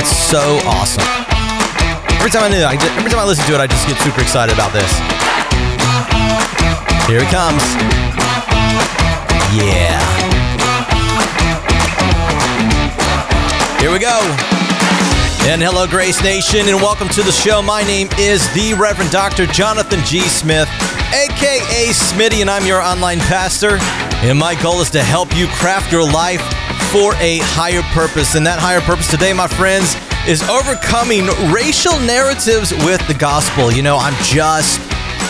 It's so awesome. Every time I do, I, every time I listen to it, I just get super excited about this. Here it comes. Yeah. Here we go. And hello, Grace Nation, and welcome to the show. My name is the Reverend Dr. Jonathan G. Smith, aka Smitty, and I'm your online pastor. And my goal is to help you craft your life for a higher purpose. And that higher purpose today, my friends, is overcoming racial narratives with the gospel. You know, I'm just,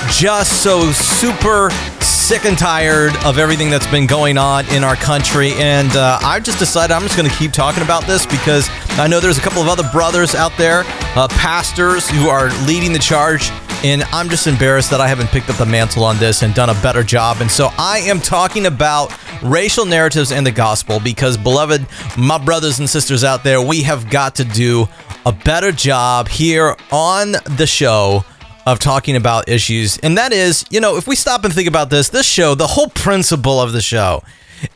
just so super sick and tired of everything that's been going on in our country. And uh, I've just decided I'm just going to keep talking about this because I know there's a couple of other brothers out there, uh, pastors, who are leading the charge. And I'm just embarrassed that I haven't picked up the mantle on this and done a better job. And so I am talking about racial narratives and the gospel because, beloved, my brothers and sisters out there, we have got to do a better job here on the show of talking about issues. And that is, you know, if we stop and think about this, this show, the whole principle of the show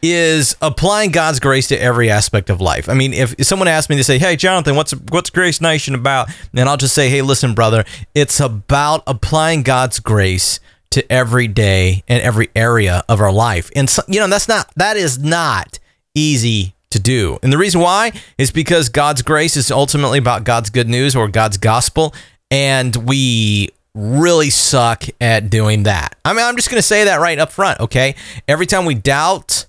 is applying God's grace to every aspect of life. I mean, if, someone asked me to say, "Hey, Jonathan, what's what's Grace Nation about?" and I'll just say, "Hey, listen, brother, it's about applying God's grace to every day and every area of our life." And so, you know, that's not that is not easy to do. And the reason why is because God's grace is ultimately about God's good news or God's gospel, and we really suck at doing that. I mean, I'm just going to say that right up front, okay? Every time we doubt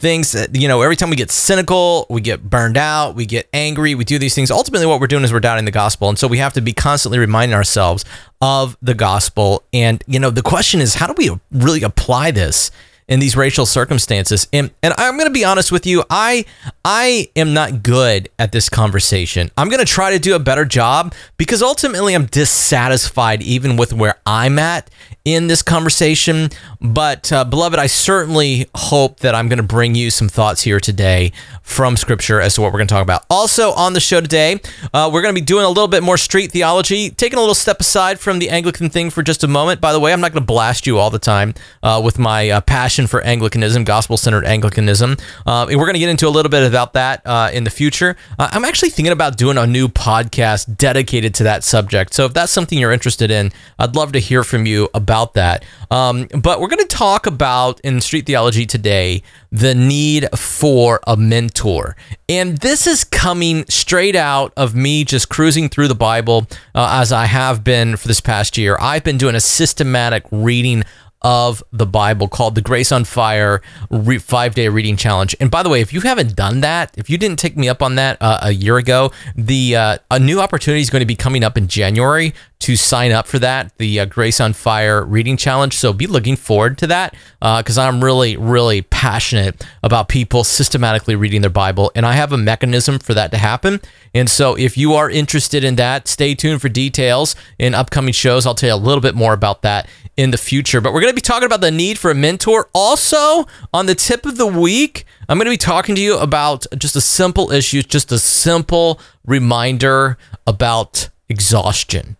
things that, you know, every time we get cynical, we get burned out, we get angry, we do these things. Ultimately, what we're doing is we're doubting the gospel. And so we have to be constantly reminding ourselves of the gospel. And, you know, the question is, how do we really apply this? In these racial circumstances. And and I'm going to be honest with you, I I am not good at this conversation. I'm going to try to do a better job because ultimately I'm dissatisfied even with where I'm at in this conversation. But uh, beloved, I certainly hope that I'm going to bring you some thoughts here today from Scripture as to what we're going to talk about. Also on the show today, uh, we're going to be doing a little bit more street theology, taking a little step aside from the Anglican thing for just a moment. By the way, I'm not going to blast you all the time uh, with my uh, for Anglicanism, gospel-centered Anglicanism. Uh, we're going to get into a little bit about that uh, in the future. I'm actually thinking about doing a new podcast dedicated to that subject. So if that's something you're interested in, I'd love to hear from you about that. Um, but we're going to talk about in street theology today the need for a mentor. And this is coming straight out of me just cruising through the Bible uh, as I have been for this past year. I've been doing a systematic reading of the Bible called the Grace on Fire re- five day reading challenge. And by the way, if you haven't done that, if you didn't take me up on that uh, a year ago, the uh, a new opportunity is going to be coming up in January to sign up for that, the uh, Grace on Fire reading challenge. So be looking forward to that because uh, I'm really, really passionate about people systematically reading their Bible. And I have a mechanism for that to happen. And so if you are interested in that, stay tuned for details in upcoming shows. I'll tell you a little bit more about that in the future. But we're going to be talking about the need for a mentor. Also, on the tip of the week, I'm going to be talking to you about just a simple issue, just a simple reminder about exhaustion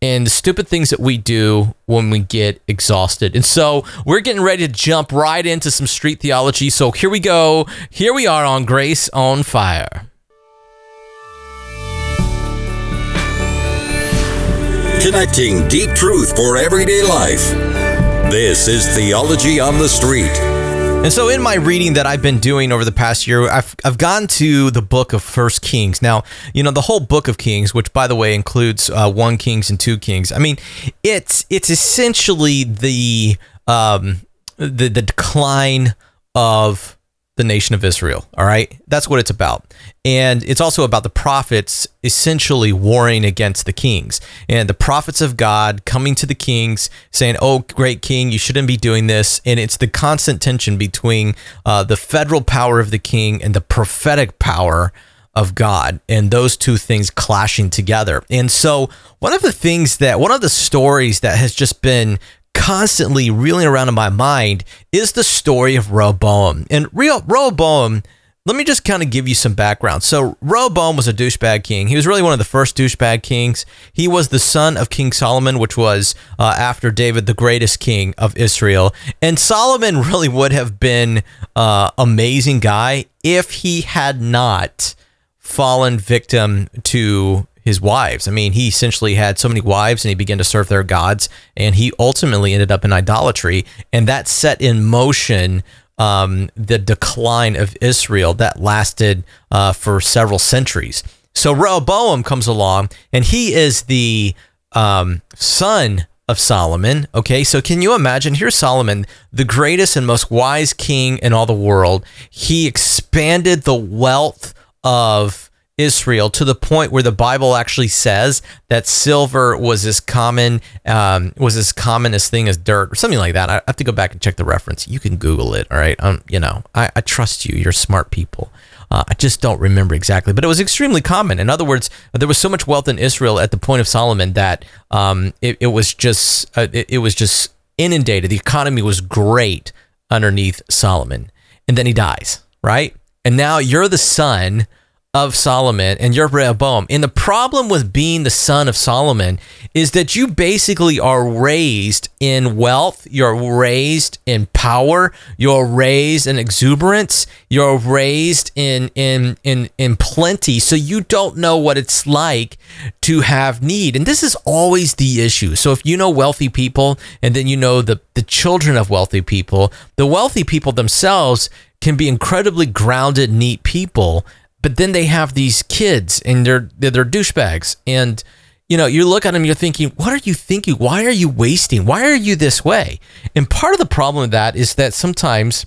and the stupid things that we do when we get exhausted. And so we're getting ready to jump right into some street theology. So here we go. Here we are on Grace on Fire. Connecting deep truth for everyday life. This is Theology on the Street. And so, in my reading that I've been doing over the past year, I've, I've gone to the book of First Kings. Now, you know the whole book of Kings, which by the way includes uh, one Kings and two Kings. I mean, it's it's essentially the um, the the decline of the nation of Israel. All right. That's what it's about. And it's also about the prophets essentially warring against the kings and the prophets of God coming to the kings saying, Oh, great king, you shouldn't be doing this. And it's the constant tension between uh, the federal power of the king and the prophetic power of God and those two things clashing together. And so, one of the things that, one of the stories that has just been constantly reeling around in my mind is the story of Rehoboam. And real Rehoboam let me just kind of give you some background. So, Rehoboam was a douchebag king. He was really one of the first douchebag kings. He was the son of King Solomon, which was uh, after David, the greatest king of Israel. And Solomon really would have been uh, amazing guy if he had not fallen victim to his wives. I mean, he essentially had so many wives and he began to serve their gods, and he ultimately ended up in idolatry. And that set in motion um, the decline of Israel that lasted uh, for several centuries. So Rehoboam comes along, and he is the um, son of Solomon. Okay, so can you imagine? Here's Solomon, the greatest and most wise king in all the world. He expanded the wealth of Israel to the point where the Bible actually says that silver was as common um, was as common as thing as dirt or something like that. I have to go back and check the reference. You can Google it. All right, um, you know, I, I trust you. You're smart people. Uh, I just don't remember exactly, but it was extremely common. In other words, there was so much wealth in Israel at the point of Solomon that um, it, it, was just uh, it, it was just inundated. The economy was great underneath Solomon, and then he dies, right? And now you're the son of Solomon and you're Rehoboam. And the problem with being the son of Solomon is that you basically are raised in wealth, you're raised in power, you're raised in exuberance, you're raised in in in in plenty. So you don't know what it's like to have need. And this is always the issue. So if you know wealthy people and then you know the the children of wealthy people, the wealthy people themselves can be incredibly grounded, neat people but then they have these kids and they're they're, they're douchebags. And you know you look at them you're thinking what are you thinking? Why are you wasting? Why are you this way? And part of the problem with that is that sometimes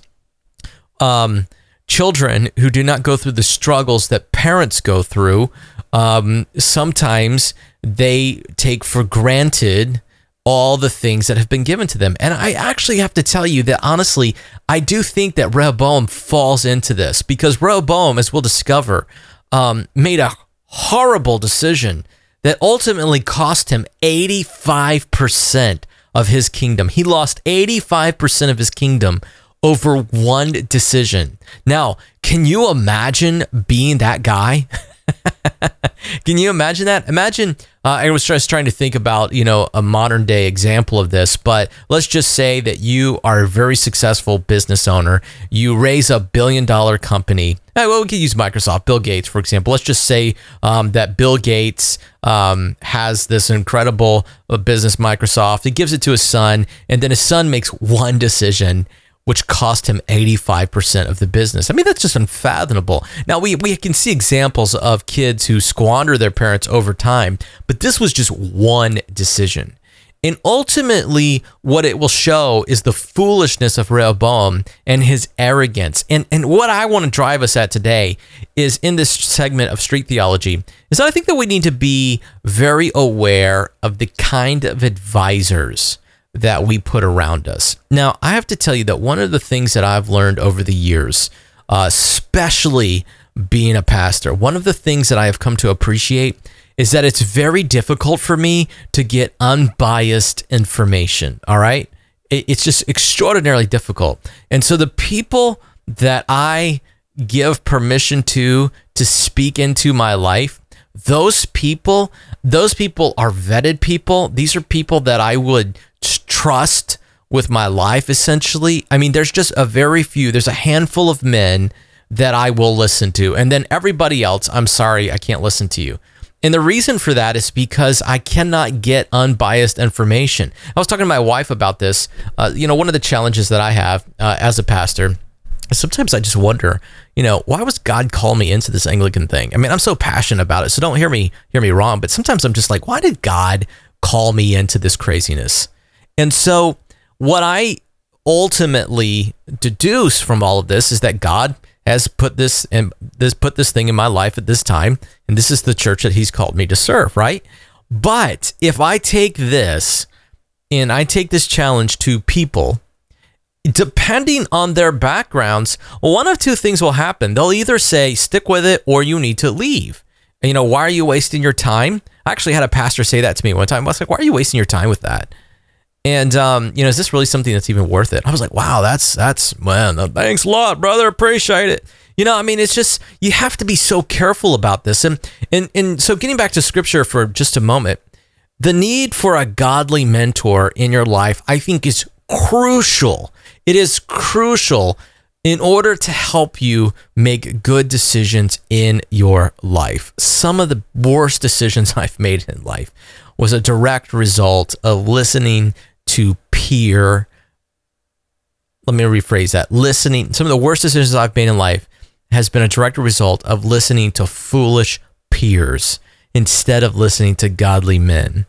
um, children who do not go through the struggles that parents go through um, sometimes they take for granted all the things that have been given to them. And I actually have to tell you that honestly, I do think that Rehoboam falls into this because Rehoboam, as we'll discover, um, made a horrible decision that ultimately cost him 85% of his kingdom. He lost 85% of his kingdom over one decision. Now, can you imagine being that guy? Can you imagine that? Imagine uh, I was just trying to think about you know a modern day example of this, but let's just say that you are a very successful business owner. You raise a billion dollar company. Uh, well, we could use Microsoft, Bill Gates, for example. Let's just say um, that Bill Gates um, has this incredible uh, business, Microsoft. He gives it to his son, and then his son makes one decision which cost him 85% of the business. I mean, that's just unfathomable. Now, we, we can see examples of kids who squander their parents over time, but this was just one decision. And ultimately, what it will show is the foolishness of Rehoboam and his arrogance. And, and what I want to drive us at today is in this segment of street theology, is that I think that we need to be very aware of the kind of advisors that we put around us. Now, I have to tell you that one of the things that I've learned over the years, uh, especially being a pastor, one of the things that I have come to appreciate is that it's very difficult for me to get unbiased information. All right. It's just extraordinarily difficult. And so the people that I give permission to to speak into my life, those people, those people are vetted people. These are people that I would trust with my life, essentially. I mean, there's just a very few, there's a handful of men that I will listen to. And then everybody else, I'm sorry, I can't listen to you. And the reason for that is because I cannot get unbiased information. I was talking to my wife about this. Uh, you know, one of the challenges that I have uh, as a pastor sometimes I just wonder, you know, why was God call me into this Anglican thing? I mean, I'm so passionate about it, so don't hear me hear me wrong, but sometimes I'm just like, why did God call me into this craziness? And so, what I ultimately deduce from all of this is that God has put this and this put this thing in my life at this time, and this is the church that He's called me to serve, right? But if I take this and I take this challenge to people, depending on their backgrounds, one of two things will happen. They'll either say, stick with it, or you need to leave. And, you know, why are you wasting your time? I actually had a pastor say that to me one time. I was like, why are you wasting your time with that? And um, you know, is this really something that's even worth it? I was like, wow, that's that's man, thanks a lot, brother. Appreciate it. You know, I mean, it's just you have to be so careful about this. And and and so getting back to scripture for just a moment, the need for a godly mentor in your life, I think, is crucial. It is crucial in order to help you make good decisions in your life. Some of the worst decisions I've made in life was a direct result of listening to peer. Let me rephrase that. Listening, some of the worst decisions I've made in life has been a direct result of listening to foolish peers instead of listening to godly men.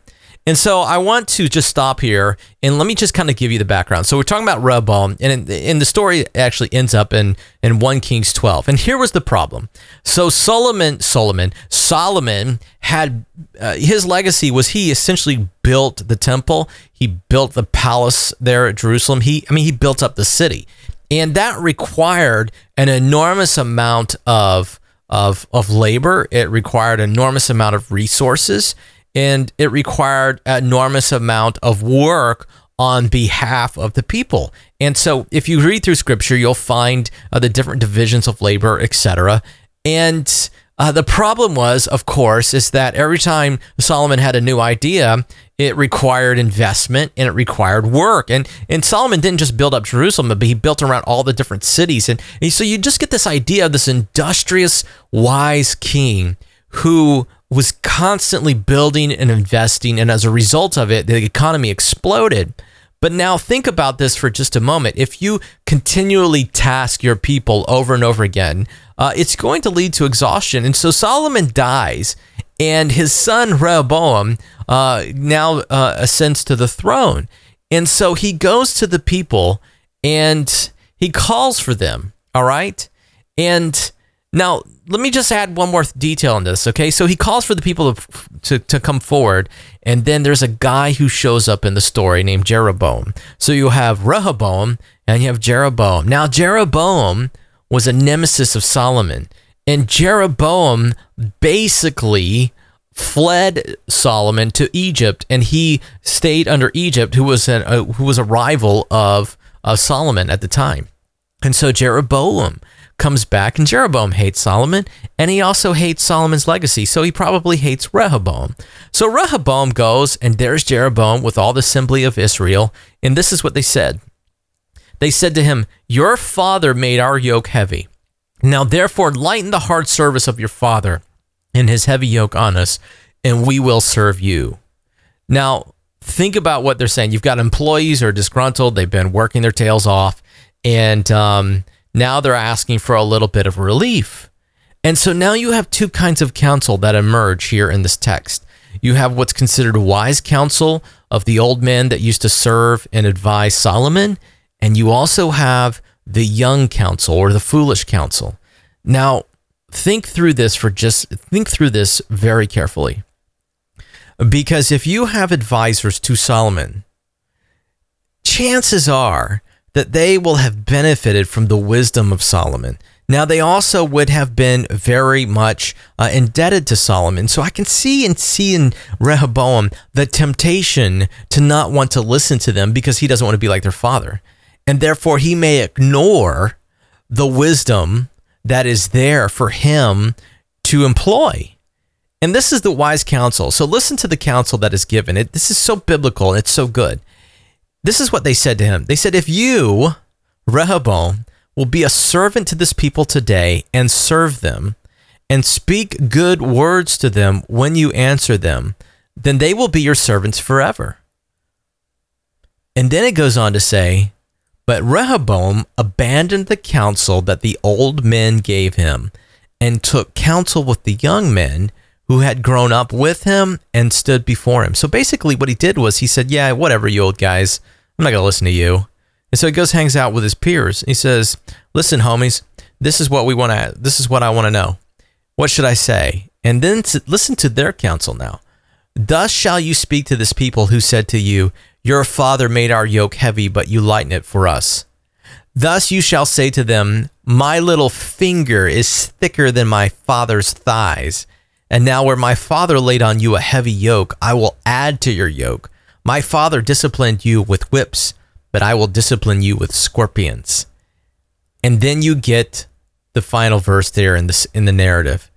And so I want to just stop here and let me just kind of give you the background. So we're talking about Rehoboam, and in, the story actually ends up in in one Kings twelve. And here was the problem. So Solomon, Solomon, Solomon had uh, his legacy was he essentially built the temple. He built the palace there at Jerusalem. He, I mean, he built up the city, and that required an enormous amount of of of labor. It required enormous amount of resources and it required enormous amount of work on behalf of the people. And so if you read through scripture, you'll find uh, the different divisions of labor, etc. And uh, the problem was, of course, is that every time Solomon had a new idea, it required investment and it required work. And and Solomon didn't just build up Jerusalem, but he built around all the different cities. And, and so you just get this idea of this industrious, wise king who was constantly building and investing. And as a result of it, the economy exploded. But now think about this for just a moment. If you continually task your people over and over again, uh, it's going to lead to exhaustion. And so Solomon dies, and his son Rehoboam uh, now uh, ascends to the throne. And so he goes to the people and he calls for them. All right. And now, let me just add one more detail on this, okay? So he calls for the people to, to, to, come forward, and then there's a guy who shows up in the story named Jeroboam. So you have Rehoboam and you have Jeroboam. Now, Jeroboam was a nemesis of Solomon, and Jeroboam basically fled Solomon to Egypt, and he stayed under Egypt, who was, an, uh, who was a rival of, of Solomon at the time. And so Jeroboam comes back, and Jeroboam hates Solomon, and he also hates Solomon's legacy, so he probably hates Rehoboam. So Rehoboam goes, and there's Jeroboam with all the assembly of Israel, and this is what they said. They said to him, Your father made our yoke heavy. Now therefore lighten the hard service of your father and his heavy yoke on us, and we will serve you. Now, think about what they're saying. You've got employees who are disgruntled, they've been working their tails off, and um, now they're asking for a little bit of relief. And so now you have two kinds of counsel that emerge here in this text. You have what's considered wise counsel of the old men that used to serve and advise Solomon, and you also have the young counsel or the foolish counsel. Now, think through this for just think through this very carefully. Because if you have advisors to Solomon, chances are that they will have benefited from the wisdom of Solomon. Now, they also would have been very much uh, indebted to Solomon. So I can see and see in Rehoboam the temptation to not want to listen to them because he doesn't want to be like their father. And therefore, he may ignore the wisdom that is there for him to employ. And this is the wise counsel. So listen to the counsel that is given. It, this is so biblical and it's so good. This is what they said to him. They said, If you, Rehoboam, will be a servant to this people today and serve them and speak good words to them when you answer them, then they will be your servants forever. And then it goes on to say, But Rehoboam abandoned the counsel that the old men gave him and took counsel with the young men who had grown up with him and stood before him. So basically, what he did was he said, Yeah, whatever, you old guys. I'm not going to listen to you. And so he goes, hangs out with his peers. He says, Listen, homies, this is what we want to, this is what I want to know. What should I say? And then to, listen to their counsel now. Thus shall you speak to this people who said to you, Your father made our yoke heavy, but you lighten it for us. Thus you shall say to them, My little finger is thicker than my father's thighs. And now, where my father laid on you a heavy yoke, I will add to your yoke. My father disciplined you with whips, but I will discipline you with scorpions. And then you get the final verse there in this in the narrative.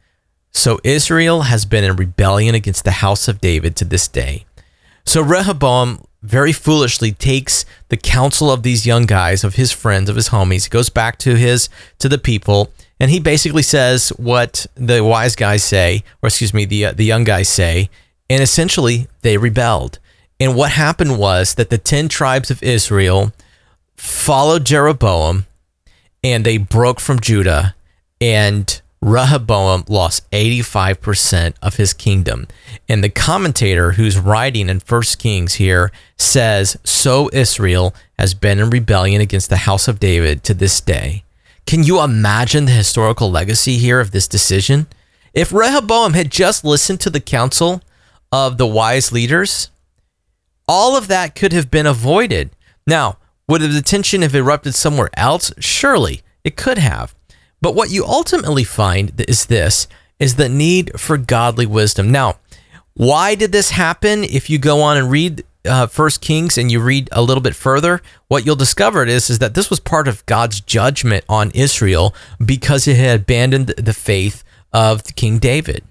So Israel has been in rebellion against the house of David to this day. So Rehoboam very foolishly takes the counsel of these young guys, of his friends, of his homies, he goes back to his to the people, and he basically says what the wise guys say, or excuse me, the uh, the young guys say, and essentially they rebelled. And what happened was that the ten tribes of Israel followed Jeroboam, and they broke from Judah, and Rehoboam lost 85% of his kingdom. And the commentator who's writing in First Kings here says, So Israel has been in rebellion against the house of David to this day. Can you imagine the historical legacy here of this decision? If Rehoboam had just listened to the counsel of the wise leaders, all of that could have been avoided. Now, would the tension have erupted somewhere else? Surely it could have. But what you ultimately find is this is the need for godly wisdom. Now, why did this happen? If you go on and read uh, First Kings and you read a little bit further, what you'll discover is is that this was part of God's judgment on Israel because it had abandoned the faith of King David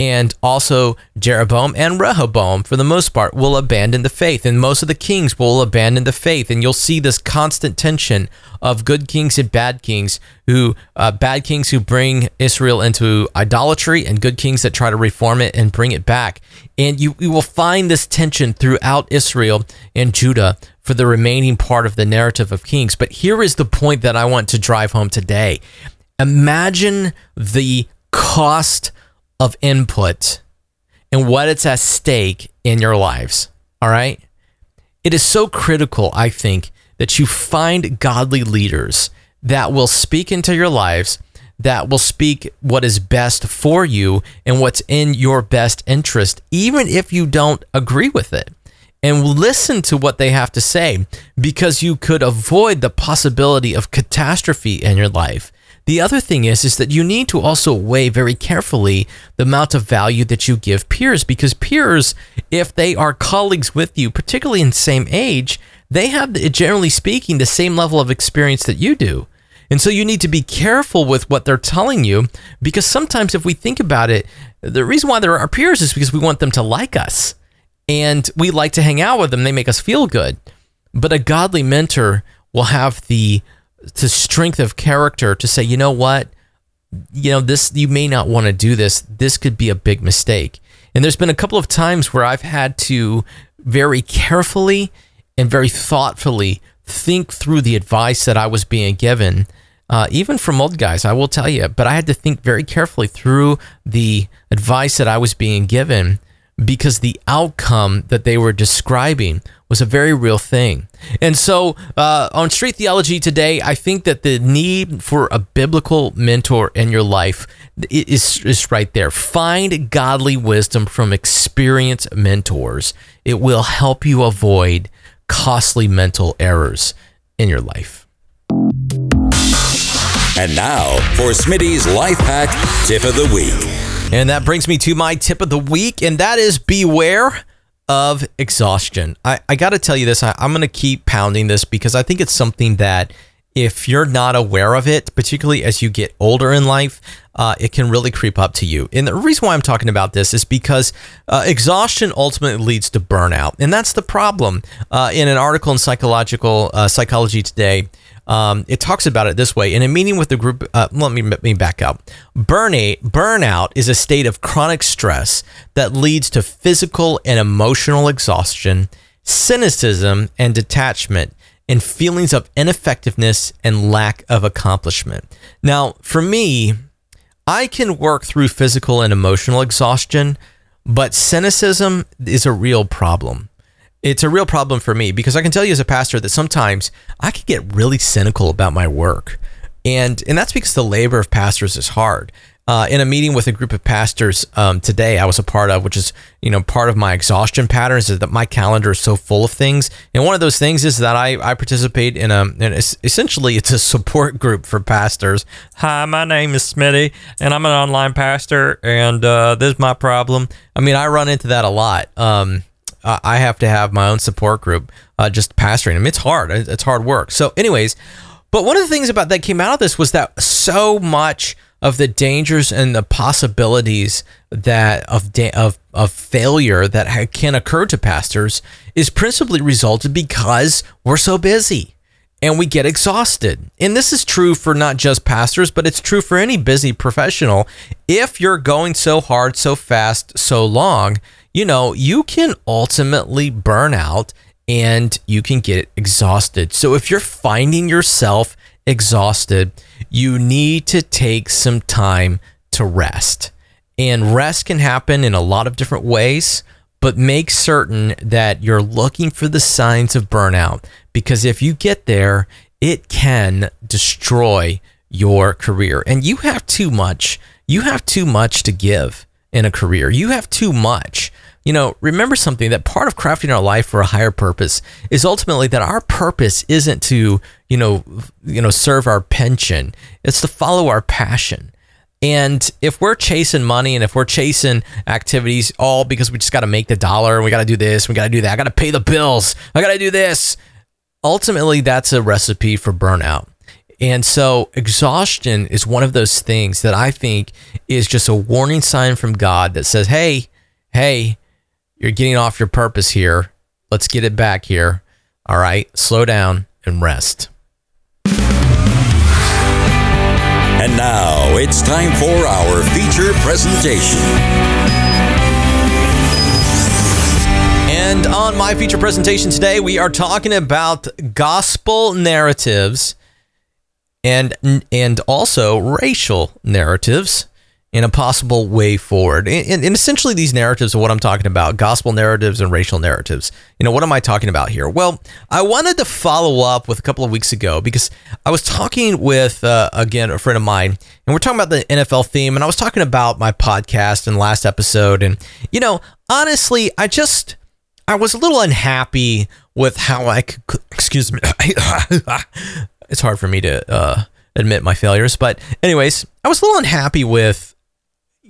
and also Jeroboam and Rehoboam, for the most part, will abandon the faith, and most of the kings will abandon the faith, and you'll see this constant tension of good kings and bad kings, who uh, bad kings who bring Israel into idolatry, and good kings that try to reform it and bring it back, and you, you will find this tension throughout Israel and Judah for the remaining part of the narrative of Kings. But here is the point that I want to drive home today. Imagine the cost of input and what it's at stake in your lives. All right. It is so critical, I think, that you find godly leaders that will speak into your lives, that will speak what is best for you and what's in your best interest, even if you don't agree with it. And listen to what they have to say because you could avoid the possibility of catastrophe in your life the other thing is is that you need to also weigh very carefully the amount of value that you give peers because peers if they are colleagues with you, particularly in the same age, they have generally speaking the same level of experience that you do. And so you need to be careful with what they're telling you because sometimes if we think about it, the reason why there are peers is because we want them to like us and we like to hang out with them. They make us feel good. But a godly mentor will have the the strength of character to say, you know what, you know this you may not want to do this. This could be a big mistake. And there's been a couple of times where I've had to very carefully and very thoughtfully think through the advice that I was being given, uh, even from old guys, I will tell you. But I had to think very carefully through the advice that I was being given because the outcome that they were describing was a very real thing. And so, uh, on Street Theology today, I think that the need for a biblical mentor in your life is, is right there. Find godly wisdom from experienced mentors, it will help you avoid costly mental errors in your life. And now for Smitty's Life Hack Tip of the Week. And that brings me to my tip of the week, and that is beware of exhaustion. I, I got to tell you this, I, I'm going to keep pounding this because I think it's something that if you're not aware of it, particularly as you get older in life, uh, it can really creep up to you. And the reason why I'm talking about this is because uh, exhaustion ultimately leads to burnout, and that's the problem. Uh, in an article in Psychological uh, Psychology Today, um, it talks about it this way in a meeting with the group. Uh, let me let me back up. Burnout, burnout is a state of chronic stress that leads to physical and emotional exhaustion, cynicism and detachment, and feelings of ineffectiveness and lack of accomplishment. Now, for me, I can work through physical and emotional exhaustion, but cynicism is a real problem it's a real problem for me because I can tell you as a pastor that sometimes I can get really cynical about my work. And and that's because the labor of pastors is hard. uh, in a meeting with a group of pastors um, today I was a part of, which is, you know, part of my exhaustion patterns is that my calendar is so full of things. And one of those things is that I, I participate in a, in essentially it's a support group for pastors. Hi, my name is Smitty and I'm an online pastor and uh, this is my problem. I mean, I run into that a lot. Um, I have to have my own support group, uh, just pastoring them. It's hard. It's hard work. So, anyways, but one of the things about that came out of this was that so much of the dangers and the possibilities that of da- of of failure that ha- can occur to pastors is principally resulted because we're so busy and we get exhausted. And this is true for not just pastors, but it's true for any busy professional. If you're going so hard, so fast, so long, you know, you can ultimately burn out and you can get exhausted. So if you're finding yourself exhausted, you need to take some time to rest. And rest can happen in a lot of different ways, but make certain that you're looking for the signs of burnout because if you get there, it can destroy your career. And you have too much. You have too much to give in a career. You have too much. You know, remember something that part of crafting our life for a higher purpose is ultimately that our purpose isn't to, you know, you know, serve our pension. It's to follow our passion. And if we're chasing money and if we're chasing activities all because we just got to make the dollar and we got to do this, we got to do that, I got to pay the bills, I got to do this, ultimately that's a recipe for burnout. And so exhaustion is one of those things that I think is just a warning sign from God that says, hey, hey, you're getting off your purpose here. Let's get it back here. All right, slow down and rest. And now it's time for our feature presentation. And on my feature presentation today, we are talking about gospel narratives and and also racial narratives in a possible way forward. And, and, essentially, these narratives are what I'm talking about gospel narratives and racial narratives. You know, what am I talking about here? Well, I wanted to follow up with a couple of weeks ago because I was talking with, uh, again, a friend of mine, and we're talking about the NFL theme. And I was talking about my podcast in last episode. And, you know, honestly, I just, I was a little unhappy with how I could, excuse me. it's hard for me to, uh, admit my failures. But anyways, I was a little unhappy with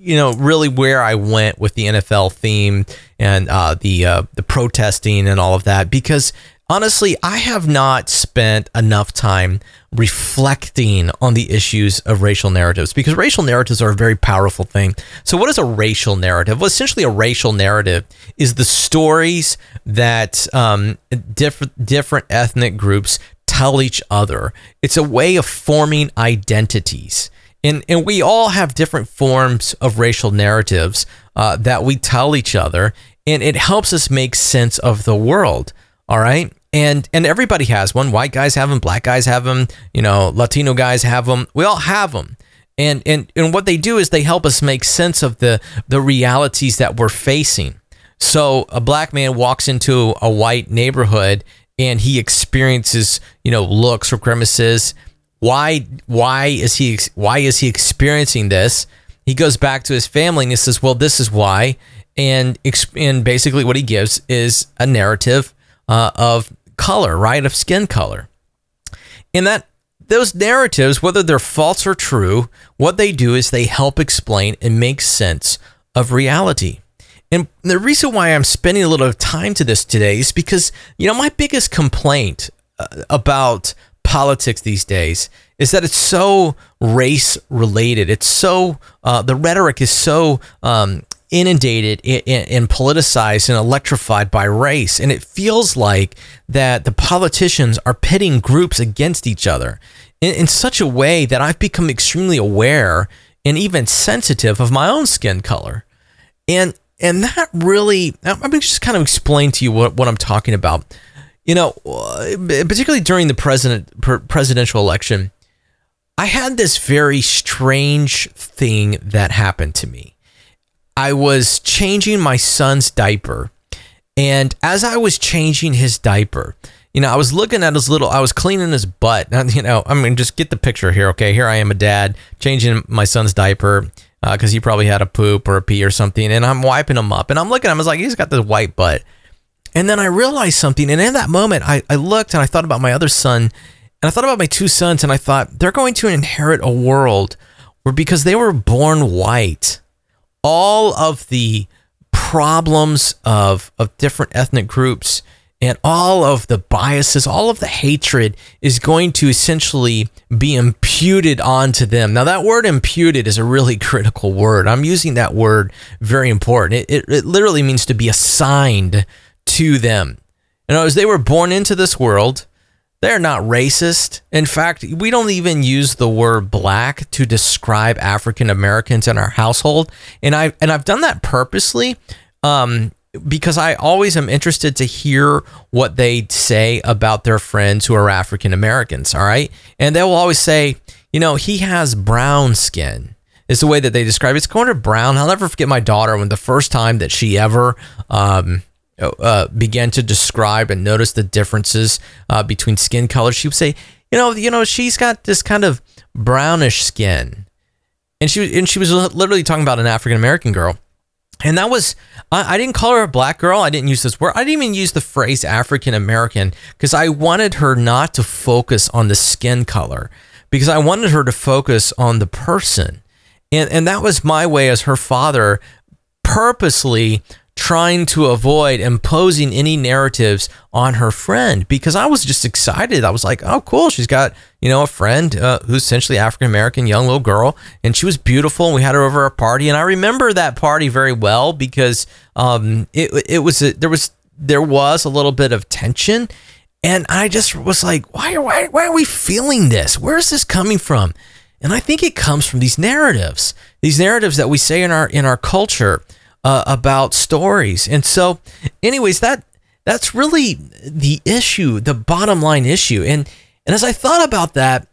you know, really where I went with the NFL theme and uh, the uh, the protesting and all of that because honestly, I have not spent enough time reflecting on the issues of racial narratives because racial narratives are a very powerful thing. So, what is a racial narrative? Well, essentially, a racial narrative is the stories that um, different different ethnic groups tell each other. It's a way of forming identities. And, and we all have different forms of racial narratives uh, that we tell each other, and it helps us make sense of the world. All right. And, and everybody has one. White guys have them, black guys have them, you know, Latino guys have them. We all have them. And, and, and what they do is they help us make sense of the, the realities that we're facing. So a black man walks into a white neighborhood and he experiences, you know, looks or grimaces why why is he why is he experiencing this? He goes back to his family and he says, "Well, this is why." And and basically what he gives is a narrative uh, of color, right, of skin color, and that those narratives, whether they're false or true, what they do is they help explain and make sense of reality. And the reason why I'm spending a little time to this today is because, you know, my biggest complaint uh, about politics these days is that it's so race related. It's so uh, the rhetoric is so um, inundated and, politicized and electrified by race, and it feels like that the politicians are pitting groups against each other in, in such a way that I've become extremely aware and even sensitive of my own skin color, and and that really I'm just kind of explain to you what, what I'm talking about you know, uh, particularly during the president presidential election, I had this very strange thing that happened to me. I was changing my son's diaper, and as I was changing his diaper, you know, I was looking at his little, I was cleaning his butt. You know, I mean, just get the picture here. Okay, here I am, a dad changing my son's diaper because uh, he probably had a poop or a pee or something, and I'm wiping him up, and I'm looking at him. I was like, he's got this white butt, and then I realized something, and in that moment, I, I looked and I thought about my other son, and I thought about my two sons, and I thought they're going to inherit a world where because they were born white, all of the problems of of different ethnic groups and all of the biases, all of the hatred is going to essentially be imputed onto them. Now, that word imputed is a really critical word. I'm using that word very important. It, it, it literally means to be assigned to them. You know, as they were born into this world, they're not racist. In fact, we don't even use the word black to describe African Americans in our household. And I and I've done that purposely. Um, because I always am interested to hear what they say about their friends who are African Americans. All right. And they will always say, you know, he has brown skin. Is the way that they describe it. It's kind of brown. I'll never forget my daughter when the first time that she ever um, uh, began to describe and notice the differences uh, between skin colors. She would say, you know, you know, she's got this kind of brownish skin, and she and she was literally talking about an African American girl. And that was, I, I, didn't call her a black girl. I didn't use this word. I didn't even use the phrase African American because I wanted her not to focus on the skin color because I wanted her to focus on the person. And, and that was my way as her father purposely trying to avoid imposing any narratives on her friend because I was just excited. I was like, oh, cool. She's got, you know, a friend uh, who's essentially African American, young little girl, and she was beautiful. And we had her over a party. And I remember that party very well because um, it, it was, a, there was, there was a little bit of tension. And I just was like, why, why, why are we feeling this? Where is this coming from? And I think it comes from these narratives, these narratives that we say in our in our culture uh, about stories. And so, anyways, that that's really the issue, the bottom line issue. And and as I thought about that,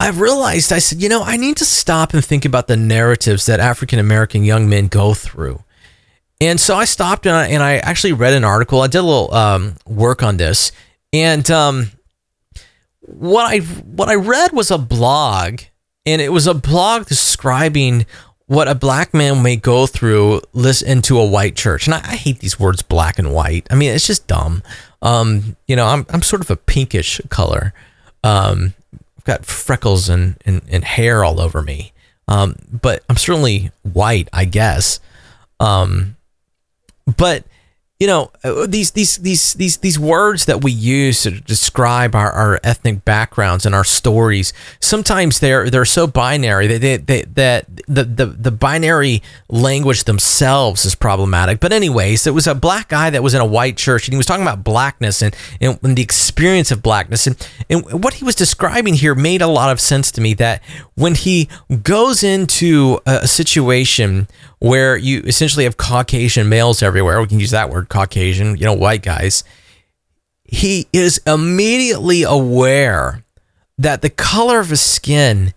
I realized I said, you know, I need to stop and think about the narratives that African American young men go through. And so I stopped and I, and I actually read an article. I did a little um, work on this, and um, what I what I read was a blog, and it was a blog describing what a black man may go through listen into a white church. And I, I, hate these words black and white. I mean, it's just dumb. Um, you know, I'm, I'm sort of a pinkish color. Um, I've got freckles and, and, and hair all over me. Um, but I'm certainly white, I guess. Um, but you know uh, these these these these these words that we use to describe our, our ethnic backgrounds and our stories sometimes they're they're so binary. That they, they, that the, the the binary language themselves is problematic. But anyways it was a black guy that was in a white church and he was talking about blackness and, and, and the experience of blackness. And, and what he was describing here made a lot of sense to me that when he goes into a, a situation where you essentially have Caucasian males everywhere. We can use that word, Caucasian, you know, white guys. He is immediately aware that the color of his skin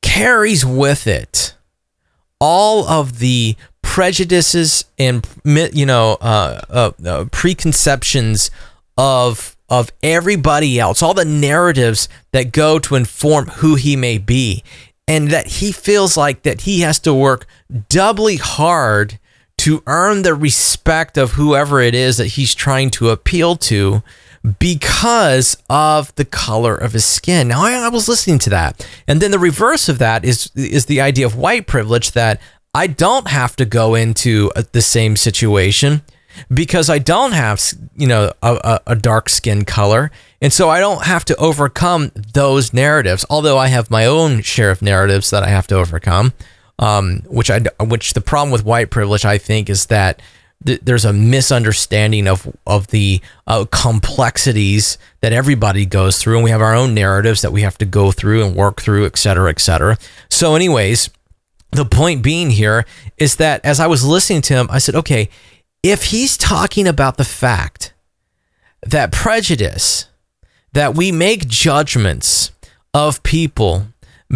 carries with it all of the prejudices and you know uh, uh, uh, preconceptions of of everybody else, all the narratives that go to inform who he may be and that he feels like that he has to work doubly hard to earn the respect of whoever it is that he's trying to appeal to because of the color of his skin. Now I, I, was listening to that. And then the reverse of that is is the idea of white privilege that I don't have to go into a, the same situation because I don't have, you know, a, a dark skin color. And so I don't have to overcome those narratives, although I have my own share of narratives that I have to overcome. Um, which I, which the problem with white privilege, I think, is that th- there's a misunderstanding of of the uh, complexities that everybody goes through, and we have our own narratives that we have to go through and work through, et cetera, et cetera. So, anyways, the point being here is that as I was listening to him, I said, okay, if he's talking about the fact that prejudice, that we make judgments of people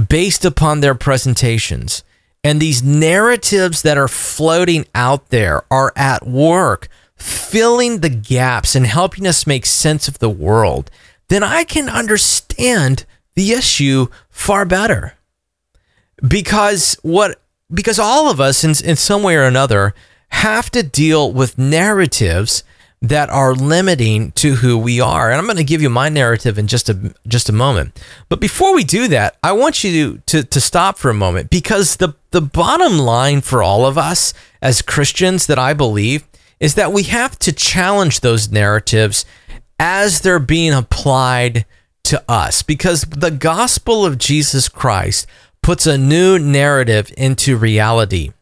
based upon their presentations, and these narratives that are floating out there are at work filling the gaps and helping us make sense of the world, then I can understand the issue far better. Because what because all of us in, in some way or another have to deal with narratives that are limiting to who we are. And I'm going to give you my narrative in just a just a moment. But before we do that, I want you to to, to stop for a moment because the the bottom line for all of us as Christians that I believe is that we have to challenge those narratives as they're being applied to us because the gospel of Jesus Christ puts a new narrative into reality.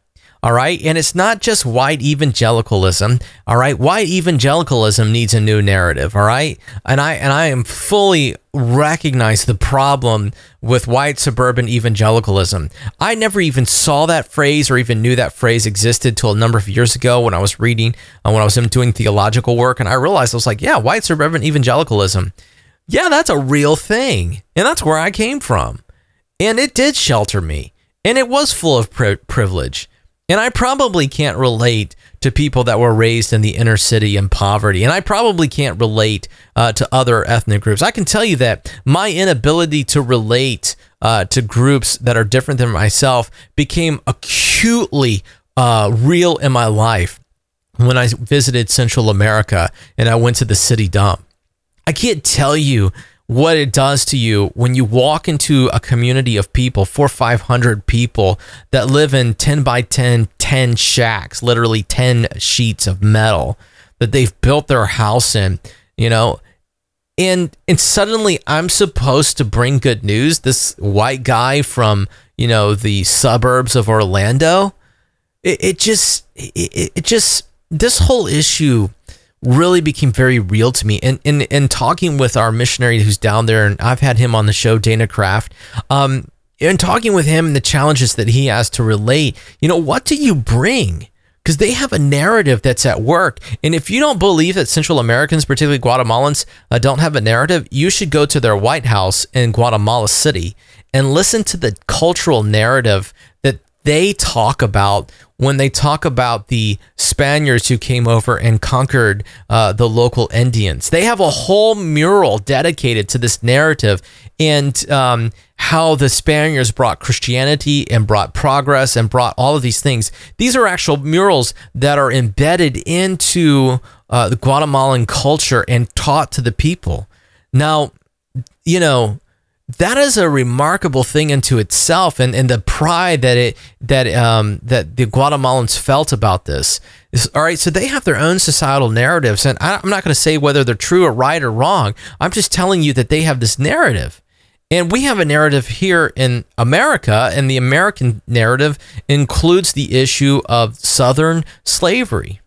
All right. And it's not just white evangelicalism. All right. White evangelicalism needs a new narrative. All right. And I and I am fully recognize the problem with white suburban evangelicalism. I never even saw that phrase or even knew that phrase existed till a number of years ago when I was reading, uh, when I was doing theological work. And I realized I was like, yeah, white suburban evangelicalism. Yeah, that's a real thing. And that's where I came from. And it did shelter me. And it was full of pri- privilege. And I probably can't relate to people that were raised in the inner city in poverty. And I probably can't relate uh, to other ethnic groups. I can tell you that my inability to relate uh, to groups that are different than myself became acutely uh, real in my life when I visited Central America and I went to the city dump. I can't tell you what it does to you when you walk into a community of people, four, 500 people that live in 10 by 10, 10 shacks, literally 10 sheets of metal that they've built their house in, you know, and and suddenly I'm supposed to bring good news. This white guy from you know the suburbs of Orlando, it, it just it, it just this whole issue really became very real to me. And in in talking with our missionary who's down there, and I've had him on the show, Dana Kraft. Um, and talking with him and the challenges that he has to relate, you know, what do you bring? Because they have a narrative that's at work. And if you don't believe that Central Americans, particularly Guatemalans, uh, don't have a narrative, you should go to their White House in Guatemala City and listen to the cultural narrative they talk about when they talk about the Spaniards who came over and conquered uh, the local Indians. They have a whole mural dedicated to this narrative and um, how the Spaniards brought Christianity and brought progress and brought all of these things. These are actual murals that are embedded into uh, the Guatemalan culture and taught to the people. Now, you know, that is a remarkable thing unto itself and, and the pride that it that um that the Guatemalans felt about this. Is, all right, so they have their own societal narratives, and I, I'm not going to say whether they're true or right or wrong. I'm just telling you that they have this narrative. And we have a narrative here in America, and the American narrative includes the issue of Southern slavery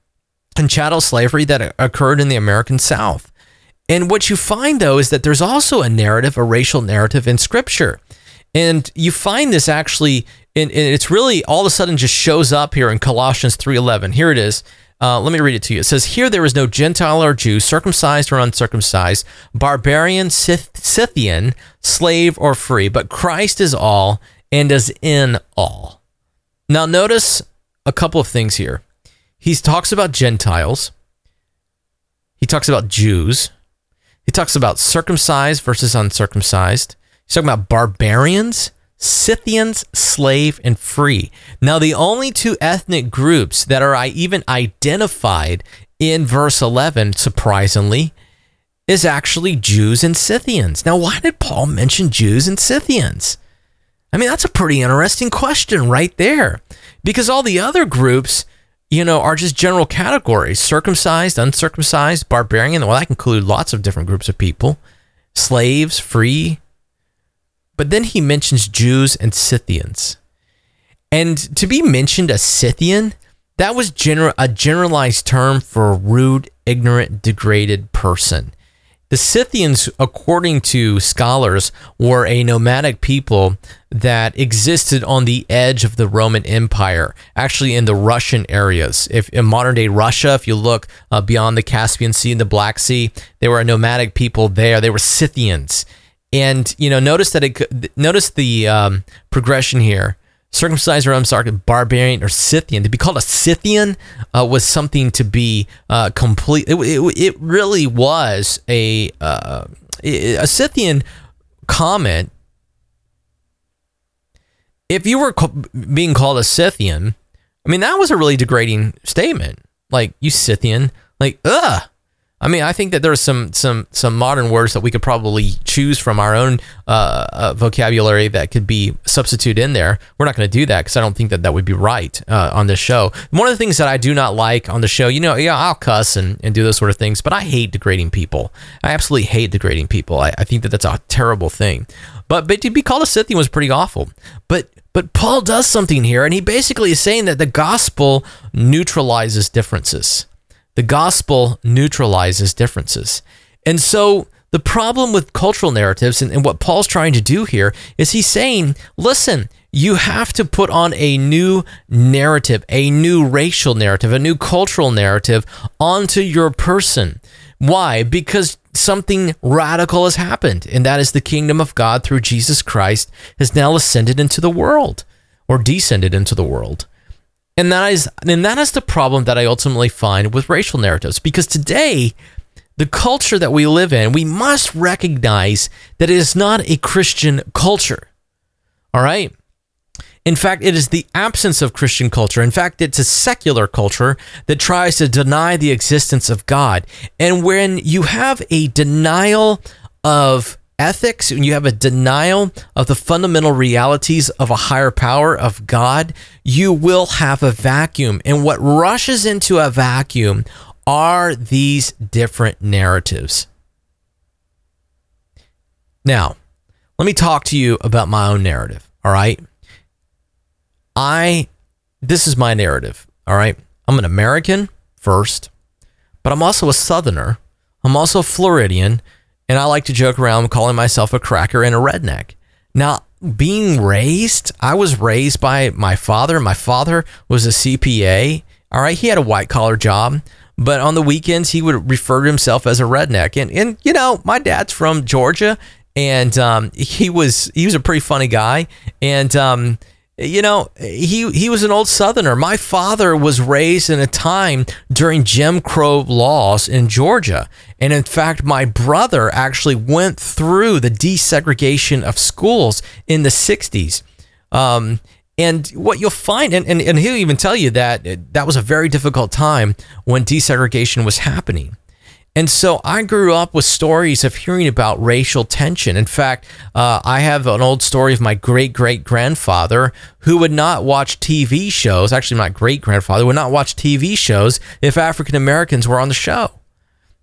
and chattel slavery that occurred in the American South. And what you find though is that there's also a narrative, a racial narrative in scripture. And you find this actually and it's really all of a sudden just shows up here in Colossians 3:11. Here it is. Uh, let me read it to you. It says, Here there is no Gentile or Jew, circumcised or uncircumcised, barbarian, Scyth- Scythian, slave or free, but Christ is all and is in all. Now, notice a couple of things here. He talks about Gentiles, he talks about Jews, he talks about circumcised versus uncircumcised. He's talking about barbarians, Scythians, slave, and free. Now, the only two ethnic groups that are even identified in verse 11, surprisingly, is actually Jews and Scythians. Now, why did Paul mention Jews and Scythians? I mean, that's a pretty interesting question right there. Because all the other groups you know, are just general categories circumcised, uncircumcised, barbarian. Well, that can include lots of different groups of people, slaves, free. But then he mentions Jews and Scythians. And to be mentioned a Scythian, that was gener- a generalized term for a rude, ignorant, degraded person. The Scythians, according to scholars, were a nomadic people that existed on the edge of the Roman Empire, actually in the Russian areas. If in modern day Russia, if you look uh, beyond the Caspian Sea and the Black Sea, they were a nomadic people there. They were Scythians, and you know, notice that it notice the um, progression here: circumcised or I'm sorry, barbarian or Scythian. To be called a Scythian uh, was something to be uh, complete. It, it, it, really was a uh, a Scythian comment. If you were being called a Scythian, I mean that was a really degrading statement. Like you Scythian, like ugh. I mean, I think that there's some some some modern words that we could probably choose from our own uh, uh, vocabulary that could be substituted in there. We're not going to do that because I don't think that that would be right uh, on this show. One of the things that I do not like on the show, you know, yeah, I'll cuss and, and do those sort of things, but I hate degrading people. I absolutely hate degrading people. I, I think that that's a terrible thing. But but to be called a Scythian was pretty awful. But but Paul does something here, and he basically is saying that the gospel neutralizes differences. The gospel neutralizes differences. And so the problem with cultural narratives and, and, what Paul's trying to do here is he's saying, listen, you have to put on a new narrative, a new racial narrative, a new cultural narrative onto your person. Why? Because something radical has happened, and that is the kingdom of God through Jesus Christ has now ascended into the world or descended into the world. And that is and that is the problem that I ultimately find with racial narratives because today the culture that we live in, we must recognize that it is not a Christian culture. All right? In fact, it is the absence of Christian culture. In fact, it's a secular culture that tries to deny the existence of God. And when you have a denial of ethics and you have a denial of the fundamental realities of a higher power of God, you will have a vacuum. And what rushes into a vacuum are these different narratives. Now, let me talk to you about my own narrative, all right? I this is my narrative, all right? I'm an American first, but I'm also a southerner. I'm also a Floridian and I like to joke around calling myself a cracker and a redneck. Now, being raised, I was raised by my father. My father was a CPA. All right, he had a white collar job, but on the weekends he would refer to himself as a redneck. And and you know, my dad's from Georgia, and um, he was he was a pretty funny guy, and um, you know, he he was an old Southerner. My father was raised in a time during Jim Crow laws in Georgia, and in fact, my brother actually went through the desegregation of schools in the '60s. Um, and what you'll find, and, and, and he'll even tell you that that was a very difficult time when desegregation was happening. And so I grew up with stories of hearing about racial tension. In fact, uh, I have an old story of my great great grandfather who would not watch TV shows. Actually, my great grandfather would not watch TV shows if African Americans were on the show.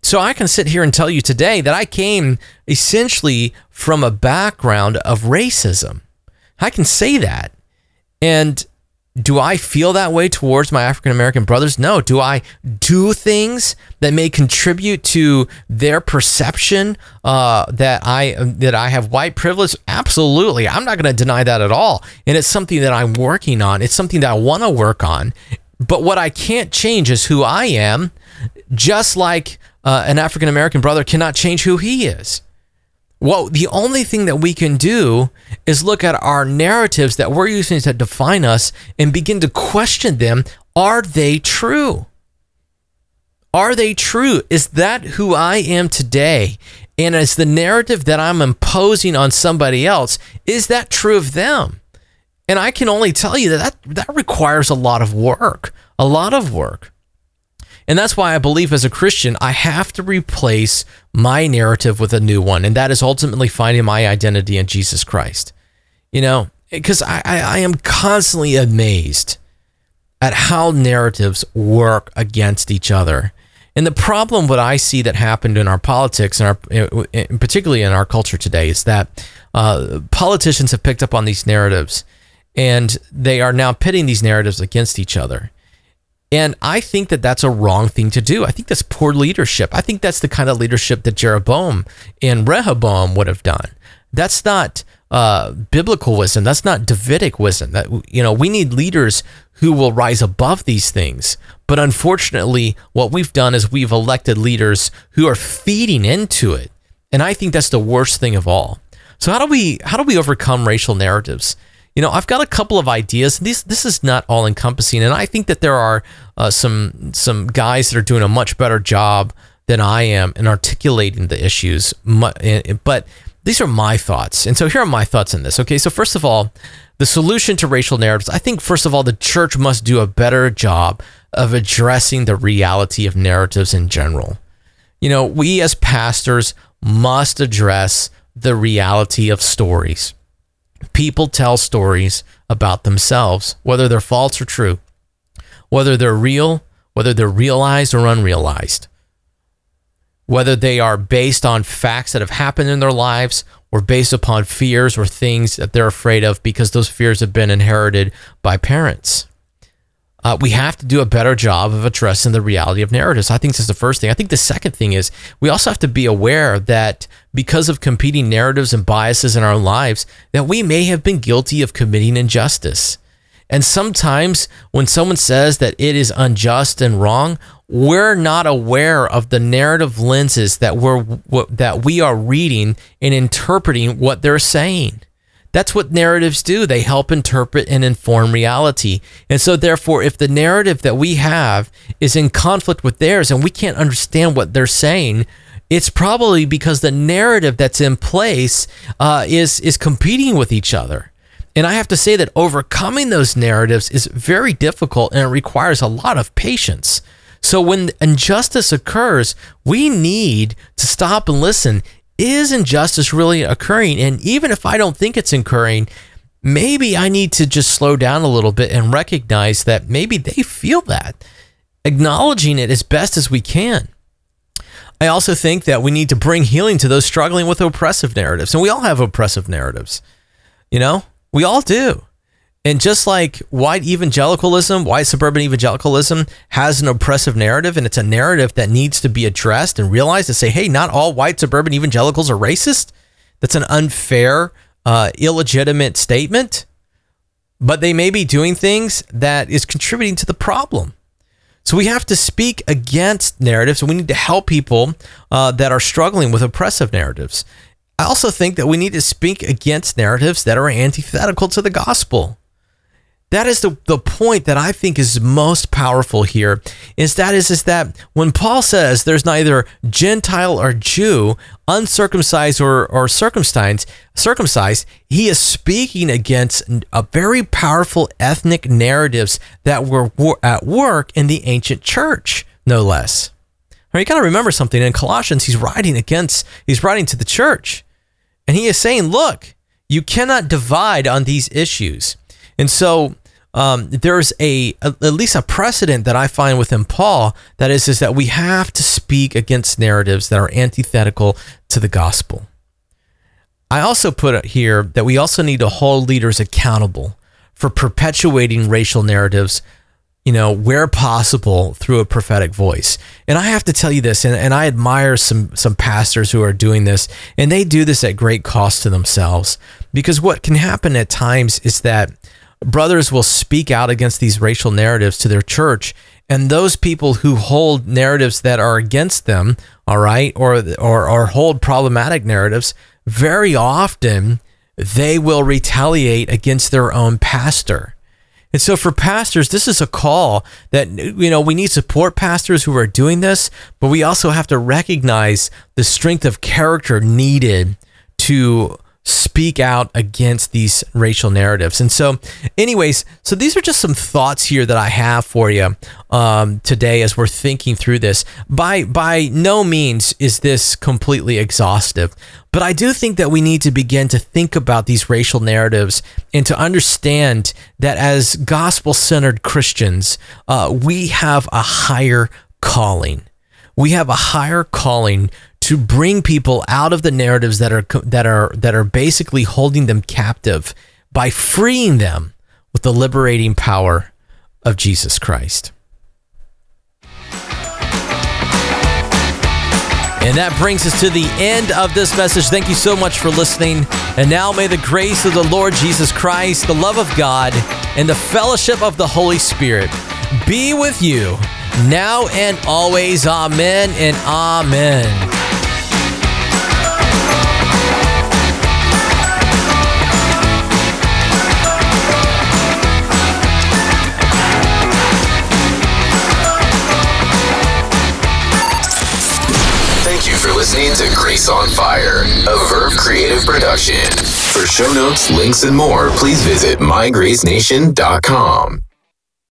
So I can sit here and tell you today that I came essentially from a background of racism. I can say that. And do I feel that way towards my African American brothers? No. Do I do things that may contribute to their perception uh, that I that I have white privilege? Absolutely. I'm not going to deny that at all. And it's something that I'm working on. It's something that I want to work on. But what I can't change is who I am, just like uh, an African American brother cannot change who he is. Well, the only thing that we can do is look at our narratives that we're using to define us and begin to question them. Are they true? Are they true? Is that who I am today? And is the narrative that I'm imposing on somebody else, is that true of them? And I can only tell you that that, that requires a lot of work, a lot of work. And that's why I believe as a Christian, I have to replace my narrative with a new one. And that is ultimately finding my identity in Jesus Christ. You know, because I, I, I, am constantly amazed at how narratives work against each other. And the problem, what I see that happened in our politics, and our, particularly in our culture today, is that uh, politicians have picked up on these narratives and they are now pitting these narratives against each other. And I think that that's a wrong thing to do. I think that's poor leadership. I think that's the kind of leadership that Jeroboam and Rehoboam would have done. That's not uh, biblical wisdom. That's not Davidic wisdom. That you know, we need leaders who will rise above these things. But unfortunately, what we've done is we've elected leaders who are feeding into it, and I think that's the worst thing of all. So how do we how do we overcome racial narratives? You know, I've got a couple of ideas. This this is not all encompassing, and I think that there are uh, some some guys that are doing a much better job than I am in articulating the issues. But these are my thoughts, and so here are my thoughts on this. Okay, so first of all, the solution to racial narratives. I think first of all, the church must do a better job of addressing the reality of narratives in general. You know, we as pastors must address the reality of stories. People tell stories about themselves, whether they're false or true, whether they're real, whether they're realized or unrealized, whether they are based on facts that have happened in their lives or based upon fears or things that they're afraid of because those fears have been inherited by parents. Uh, we have to do a better job of addressing the reality of narratives. I think this is the first thing. I think the second thing is we also have to be aware that because of competing narratives and biases in our lives, that we may have been guilty of committing injustice. And sometimes when someone says that it is unjust and wrong, we're not aware of the narrative lenses that we're that we are reading and interpreting what they're saying. That's what narratives do. They help interpret and inform reality. And so, therefore, if the narrative that we have is in conflict with theirs and we can't understand what they're saying, it's probably because the narrative that's in place uh, is is competing with each other. And I have to say that overcoming those narratives is very difficult and it requires a lot of patience. So when injustice occurs, we need to stop and listen is injustice really occurring? And even if I don't think it's occurring, maybe I need to just slow down a little bit and recognize that maybe they feel that, acknowledging it as best as we can. I also think that we need to bring healing to those struggling with oppressive narratives. And we all have oppressive narratives. You know, we all do. And just like white evangelicalism, white suburban evangelicalism has an oppressive narrative, and it's a narrative that needs to be addressed and realized to say, hey, not all white suburban evangelicals are racist. That's an unfair, uh, illegitimate statement, but they may be doing things that is contributing to the problem. So we have to speak against narratives, and we need to help people uh, that are struggling with oppressive narratives. I also think that we need to speak against narratives that are antithetical to the gospel that is the, the point that I think is most powerful here is that is, is that when Paul says there's neither Gentile or Jew, uncircumcised or, or circumcised, circumcised, he is speaking against a very powerful ethnic narratives that were at work in the ancient church, no less. Now you got to remember something in Colossians, he's writing against, he's writing to the church. And he is saying, look, you cannot divide on these issues. And so um, there's a, a, at least a precedent that I find within Paul that is is that we have to speak against narratives that are antithetical to the gospel. I also put it here that we also need to hold leaders accountable for perpetuating racial narratives, you know, where possible through a prophetic voice. And I have to tell you this, and, and I admire some some pastors who are doing this, and they do this at great cost to themselves. Because what can happen at times is that brothers will speak out against these racial narratives to their church and those people who hold narratives that are against them all right or or, or hold problematic narratives very often they will retaliate against their own pastor. And so for pastors this is a call that you know we need support pastors who are doing this but we also have to recognize the strength of character needed to speak out against these racial narratives. And so, anyways, so these are just some thoughts here that I have for you um, today as we're thinking through this. By by no means is this completely exhaustive, but I do think that we need to begin to think about these racial narratives and to understand that as gospel centered Christians, uh, we have a higher calling. We have a higher calling to bring people out of the narratives that are that are that are basically holding them captive by freeing them with the liberating power of Jesus Christ. And that brings us to the end of this message. Thank you so much for listening. And now may the grace of the Lord Jesus Christ, the love of God, and the fellowship of the Holy Spirit be with you now and always. Amen and amen. Listening to Grace on Fire, a Verve creative production. For show notes, links, and more, please visit mygracenation.com.